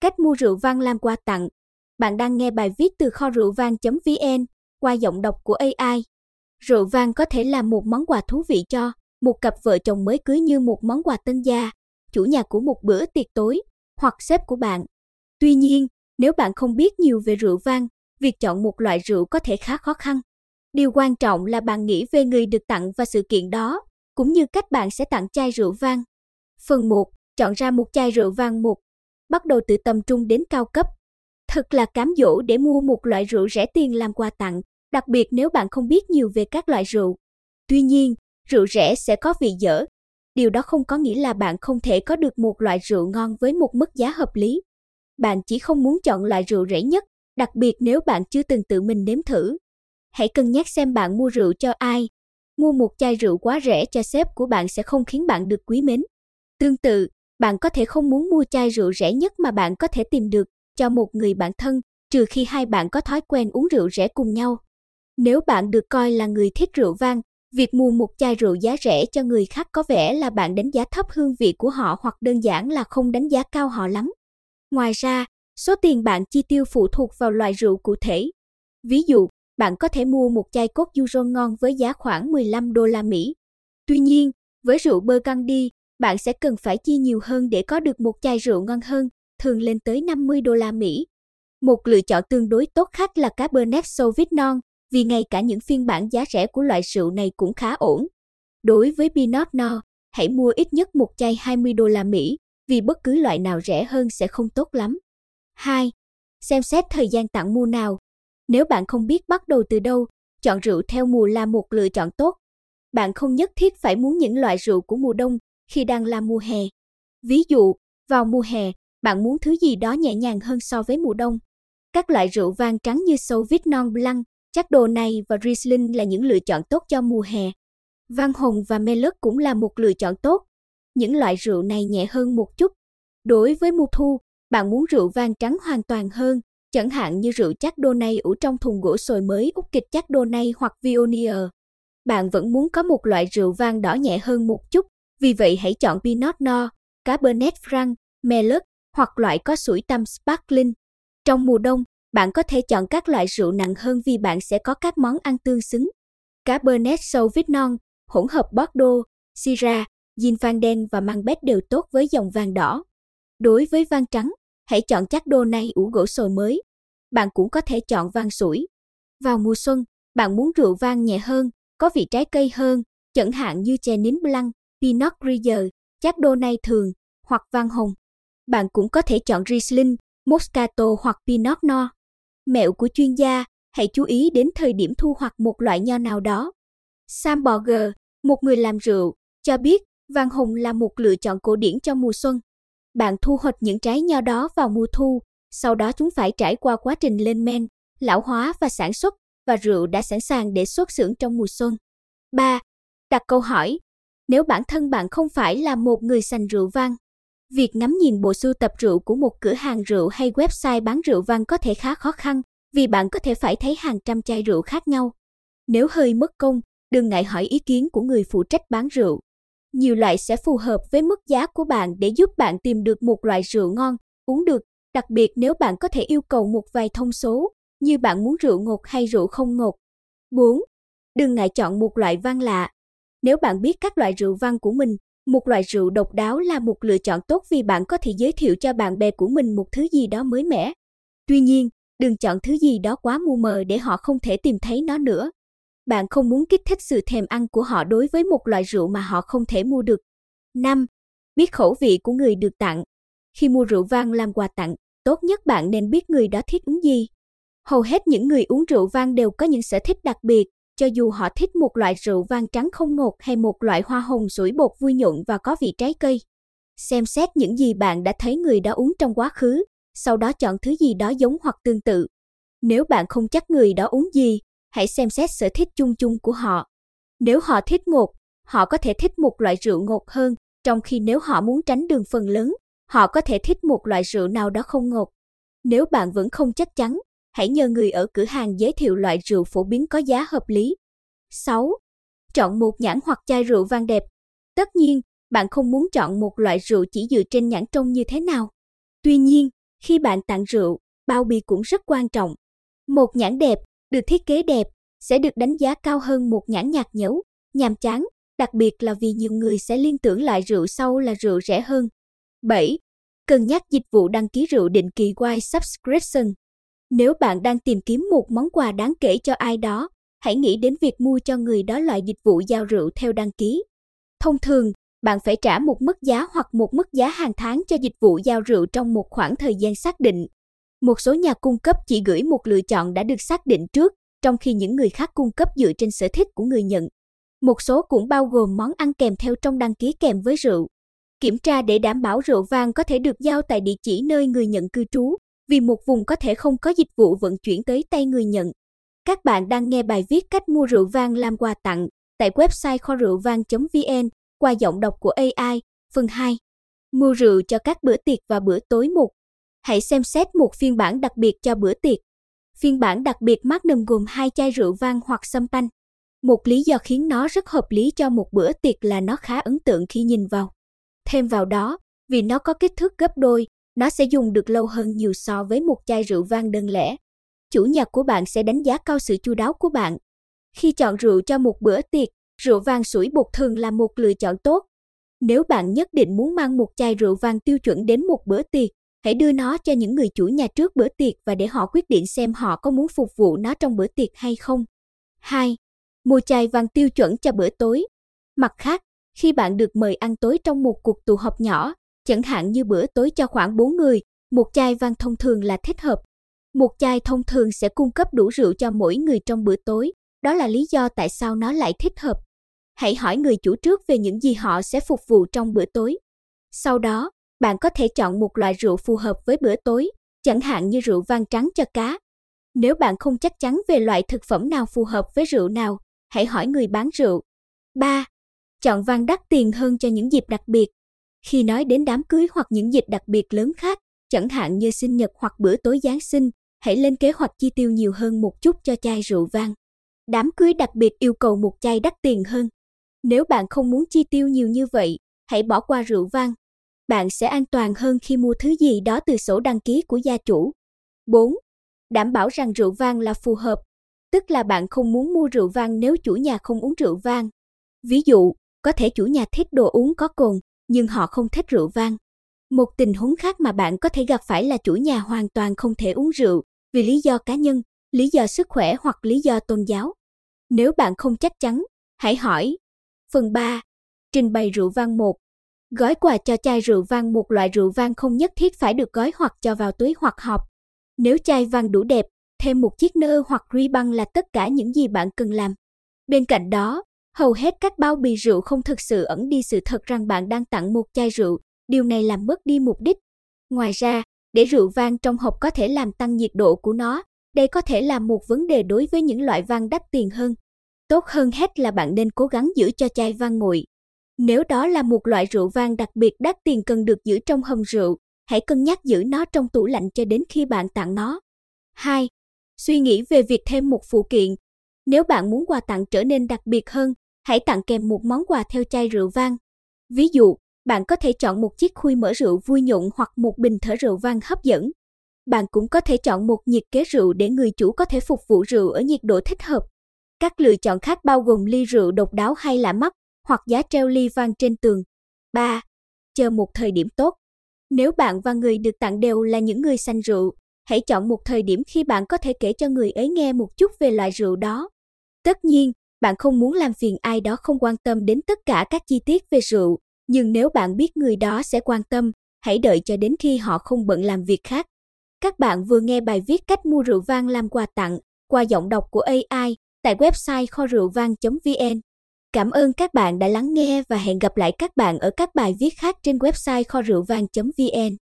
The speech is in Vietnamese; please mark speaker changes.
Speaker 1: Cách mua rượu vang làm quà tặng. Bạn đang nghe bài viết từ kho rượu vang.vn qua giọng đọc của AI. Rượu vang có thể là một món quà thú vị cho một cặp vợ chồng mới cưới như một món quà tân gia, chủ nhà của một bữa tiệc tối hoặc sếp của bạn. Tuy nhiên, nếu bạn không biết nhiều về rượu vang, việc chọn một loại rượu có thể khá khó khăn. Điều quan trọng là bạn nghĩ về người được tặng và sự kiện đó, cũng như cách bạn sẽ tặng chai rượu vang. Phần 1. Chọn ra một chai rượu vang một bắt đầu từ tầm trung đến cao cấp. Thật là cám dỗ để mua một loại rượu rẻ tiền làm quà tặng, đặc biệt nếu bạn không biết nhiều về các loại rượu. Tuy nhiên, rượu rẻ sẽ có vị dở. Điều đó không có nghĩa là bạn không thể có được một loại rượu ngon với một mức giá hợp lý. Bạn chỉ không muốn chọn loại rượu rẻ nhất, đặc biệt nếu bạn chưa từng tự mình nếm thử. Hãy cân nhắc xem bạn mua rượu cho ai. Mua một chai rượu quá rẻ cho sếp của bạn sẽ không khiến bạn được quý mến. Tương tự, bạn có thể không muốn mua chai rượu rẻ nhất mà bạn có thể tìm được cho một người bạn thân, trừ khi hai bạn có thói quen uống rượu rẻ cùng nhau. Nếu bạn được coi là người thích rượu vang, việc mua một chai rượu giá rẻ cho người khác có vẻ là bạn đánh giá thấp hương vị của họ hoặc đơn giản là không đánh giá cao họ lắm. Ngoài ra, số tiền bạn chi tiêu phụ thuộc vào loại rượu cụ thể. Ví dụ, bạn có thể mua một chai cốt Euro ngon với giá khoảng 15 đô la Mỹ. Tuy nhiên, với rượu Burgundy, bạn sẽ cần phải chi nhiều hơn để có được một chai rượu ngon hơn, thường lên tới 50 đô la Mỹ. Một lựa chọn tương đối tốt khác là Cabernet Sauvignon, vì ngay cả những phiên bản giá rẻ của loại rượu này cũng khá ổn. Đối với Pinot Noir, hãy mua ít nhất một chai 20 đô la Mỹ, vì bất cứ loại nào rẻ hơn sẽ không tốt lắm. 2. Xem xét thời gian tặng mua nào. Nếu bạn không biết bắt đầu từ đâu, chọn rượu theo mùa là một lựa chọn tốt. Bạn không nhất thiết phải muốn những loại rượu của mùa đông khi đang là mùa hè. Ví dụ, vào mùa hè, bạn muốn thứ gì đó nhẹ nhàng hơn so với mùa đông. Các loại rượu vang trắng như Sauvignon Blanc, chắc đồ này và Riesling là những lựa chọn tốt cho mùa hè. Vang hồng và Merlot cũng là một lựa chọn tốt. Những loại rượu này nhẹ hơn một chút. Đối với mùa thu, bạn muốn rượu vang trắng hoàn toàn hơn, chẳng hạn như rượu chắc đô này ủ trong thùng gỗ sồi mới úc kịch chắc đô này hoặc Viognier. Bạn vẫn muốn có một loại rượu vang đỏ nhẹ hơn một chút, vì vậy hãy chọn Pinot Noir, Cabernet Franc, Merlot hoặc loại có sủi tăm Sparkling. Trong mùa đông, bạn có thể chọn các loại rượu nặng hơn vì bạn sẽ có các món ăn tương xứng. Cabernet Sauvignon, hỗn hợp Bordeaux, Syrah, Zinfandel và Malbec đều tốt với dòng vàng đỏ. Đối với vang trắng, hãy chọn chắc đô này ủ gỗ sồi mới. Bạn cũng có thể chọn vang sủi. Vào mùa xuân, bạn muốn rượu vang nhẹ hơn, có vị trái cây hơn, chẳng hạn như chè nín blanc, Pinot Grigio, Chardonnay này thường, hoặc vang hồng. Bạn cũng có thể chọn Riesling, Moscato hoặc Pinot Noir. Mẹo của chuyên gia, hãy chú ý đến thời điểm thu hoạch một loại nho nào đó. Sam Borger, một người làm rượu, cho biết vang hồng là một lựa chọn cổ điển cho mùa xuân. Bạn thu hoạch những trái nho đó vào mùa thu, sau đó chúng phải trải qua quá trình lên men, lão hóa và sản xuất, và rượu đã sẵn sàng để xuất xưởng trong mùa xuân. 3. Đặt câu hỏi, nếu bản thân bạn không phải là một người sành rượu vang. Việc ngắm nhìn bộ sưu tập rượu của một cửa hàng rượu hay website bán rượu vang có thể khá khó khăn, vì bạn có thể phải thấy hàng trăm chai rượu khác nhau. Nếu hơi mất công, đừng ngại hỏi ý kiến của người phụ trách bán rượu. Nhiều loại sẽ phù hợp với mức giá của bạn để giúp bạn tìm được một loại rượu ngon, uống được, đặc biệt nếu bạn có thể yêu cầu một vài thông số, như bạn muốn rượu ngọt hay rượu không ngọt. 4. Đừng ngại chọn một loại vang lạ, nếu bạn biết các loại rượu vang của mình, một loại rượu độc đáo là một lựa chọn tốt vì bạn có thể giới thiệu cho bạn bè của mình một thứ gì đó mới mẻ. Tuy nhiên, đừng chọn thứ gì đó quá mù mờ để họ không thể tìm thấy nó nữa. Bạn không muốn kích thích sự thèm ăn của họ đối với một loại rượu mà họ không thể mua được. 5. Biết khẩu vị của người được tặng. Khi mua rượu vang làm quà tặng, tốt nhất bạn nên biết người đó thích uống gì. Hầu hết những người uống rượu vang đều có những sở thích đặc biệt, cho dù họ thích một loại rượu vang trắng không ngọt hay một loại hoa hồng sủi bột vui nhộn và có vị trái cây. Xem xét những gì bạn đã thấy người đó uống trong quá khứ, sau đó chọn thứ gì đó giống hoặc tương tự. Nếu bạn không chắc người đó uống gì, hãy xem xét sở thích chung chung của họ. Nếu họ thích ngọt, họ có thể thích một loại rượu ngọt hơn, trong khi nếu họ muốn tránh đường phần lớn, họ có thể thích một loại rượu nào đó không ngọt. Nếu bạn vẫn không chắc chắn, hãy nhờ người ở cửa hàng giới thiệu loại rượu phổ biến có giá hợp lý. 6. Chọn một nhãn hoặc chai rượu vang đẹp. Tất nhiên, bạn không muốn chọn một loại rượu chỉ dựa trên nhãn trông như thế nào. Tuy nhiên, Khi bạn tặng rượu, bao bì cũng rất quan trọng. Một nhãn đẹp, được thiết kế đẹp, sẽ được đánh giá cao hơn một nhãn nhạt nhấu, nhàm chán, đặc biệt là vì nhiều người sẽ liên tưởng lại rượu sau là rượu rẻ hơn. 7. Cân nhắc dịch vụ đăng ký rượu định kỳ White Subscription. Nếu bạn đang tìm kiếm một món quà đáng kể cho ai đó, hãy nghĩ đến việc mua cho người đó loại dịch vụ giao rượu theo đăng ký. Thông thường, bạn phải trả một mức giá hoặc một mức giá hàng tháng cho dịch vụ giao rượu trong một khoảng thời gian xác định. Một số nhà cung cấp chỉ gửi một lựa chọn đã được xác định trước, trong khi những người khác cung cấp dựa trên sở thích của người nhận. Một số cũng bao gồm món ăn kèm theo trong đăng ký kèm với rượu. Kiểm tra để đảm bảo rượu vang có thể được giao tại địa chỉ nơi người nhận cư trú, vì một vùng có thể không có dịch vụ vận chuyển tới tay người nhận. Các bạn đang nghe bài viết cách mua rượu vang làm quà tặng tại website kho rượu vang.vn qua giọng đọc của AI, phần 2. Mua rượu cho các bữa tiệc và bữa tối một. Hãy xem xét một phiên bản đặc biệt cho bữa tiệc. Phiên bản đặc biệt Magnum gồm hai chai rượu vang hoặc sâm panh. Một lý do khiến nó rất hợp lý cho một bữa tiệc là nó khá ấn tượng khi nhìn vào. Thêm vào đó, vì nó có kích thước gấp đôi, nó sẽ dùng được lâu hơn nhiều so với một chai rượu vang đơn lẻ. Chủ nhà của bạn sẽ đánh giá cao sự chu đáo của bạn. Khi chọn rượu cho một bữa tiệc, rượu vang sủi bột thường là một lựa chọn tốt. Nếu bạn nhất định muốn mang một chai rượu vang tiêu chuẩn đến một bữa tiệc, hãy đưa nó cho những người chủ nhà trước bữa tiệc và để họ quyết định xem họ có muốn phục vụ nó trong bữa tiệc hay không. 2. Mua chai vang tiêu chuẩn cho bữa tối. Mặt khác, khi bạn được mời ăn tối trong một cuộc tụ họp nhỏ, chẳng hạn như bữa tối cho khoảng 4 người, một chai vang thông thường là thích hợp. Một chai thông thường sẽ cung cấp đủ rượu cho mỗi người trong bữa tối, đó là lý do tại sao nó lại thích hợp. Hãy hỏi người chủ trước về những gì họ sẽ phục vụ trong bữa tối. Sau đó, bạn có thể chọn một loại rượu phù hợp với bữa tối, chẳng hạn như rượu vang trắng cho cá. Nếu bạn không chắc chắn về loại thực phẩm nào phù hợp với rượu nào, hãy hỏi người bán rượu. 3. Chọn vang đắt tiền hơn cho những dịp đặc biệt. Khi nói đến đám cưới hoặc những dịp đặc biệt lớn khác, chẳng hạn như sinh nhật hoặc bữa tối Giáng sinh, hãy lên kế hoạch chi tiêu nhiều hơn một chút cho chai rượu vang. Đám cưới đặc biệt yêu cầu một chai đắt tiền hơn. Nếu bạn không muốn chi tiêu nhiều như vậy, hãy bỏ qua rượu vang. Bạn sẽ an toàn hơn khi mua thứ gì đó từ sổ đăng ký của gia chủ. 4. Đảm bảo rằng rượu vang là phù hợp, tức là bạn không muốn mua rượu vang nếu chủ nhà không uống rượu vang. Ví dụ, có thể chủ nhà thích đồ uống có cồn, nhưng họ không thích rượu vang. Một tình huống khác mà bạn có thể gặp phải là chủ nhà hoàn toàn không thể uống rượu vì lý do cá nhân, lý do sức khỏe hoặc lý do tôn giáo. Nếu bạn không chắc chắn, hãy hỏi. Phần 3. Trình bày rượu vang 1. Gói quà cho chai rượu vang một loại rượu vang không nhất thiết phải được gói hoặc cho vào túi hoặc hộp. Nếu chai vang đủ đẹp, thêm một chiếc nơ hoặc ri băng là tất cả những gì bạn cần làm. Bên cạnh đó, hầu hết các bao bì rượu không thực sự ẩn đi sự thật rằng bạn đang tặng một chai rượu, điều này làm mất đi mục đích. Ngoài ra, để rượu vang trong hộp có thể làm tăng nhiệt độ của nó, đây có thể là một vấn đề đối với những loại vang đắt tiền hơn. Tốt hơn hết là bạn nên cố gắng giữ cho chai vang nguội. Nếu đó là một loại rượu vang đặc biệt đắt tiền cần được giữ trong hầm rượu, hãy cân nhắc giữ nó trong tủ lạnh cho đến khi bạn tặng nó. 2. Suy nghĩ về việc thêm một phụ kiện. Nếu bạn muốn quà tặng trở nên đặc biệt hơn, hãy tặng kèm một món quà theo chai rượu vang. Ví dụ, bạn có thể chọn một chiếc khui mở rượu vui nhộn hoặc một bình thở rượu vang hấp dẫn. Bạn cũng có thể chọn một nhiệt kế rượu để người chủ có thể phục vụ rượu ở nhiệt độ thích hợp. Các lựa chọn khác bao gồm ly rượu độc đáo hay lạ mắt, hoặc giá treo ly vang trên tường. 3. Chờ một thời điểm tốt. Nếu bạn và người được tặng đều là những người sanh rượu, hãy chọn một thời điểm khi bạn có thể kể cho người ấy nghe một chút về loại rượu đó. Tất nhiên, bạn không muốn làm phiền ai đó không quan tâm đến tất cả các chi tiết về rượu, nhưng nếu bạn biết người đó sẽ quan tâm, hãy đợi cho đến khi họ không bận làm việc khác. Các bạn vừa nghe bài viết cách mua rượu vang làm quà tặng qua giọng đọc của AI tại website kho rượu vang.vn. Cảm ơn các bạn đã lắng nghe và hẹn gặp lại các bạn ở các bài viết khác trên website kho rượu vang.vn.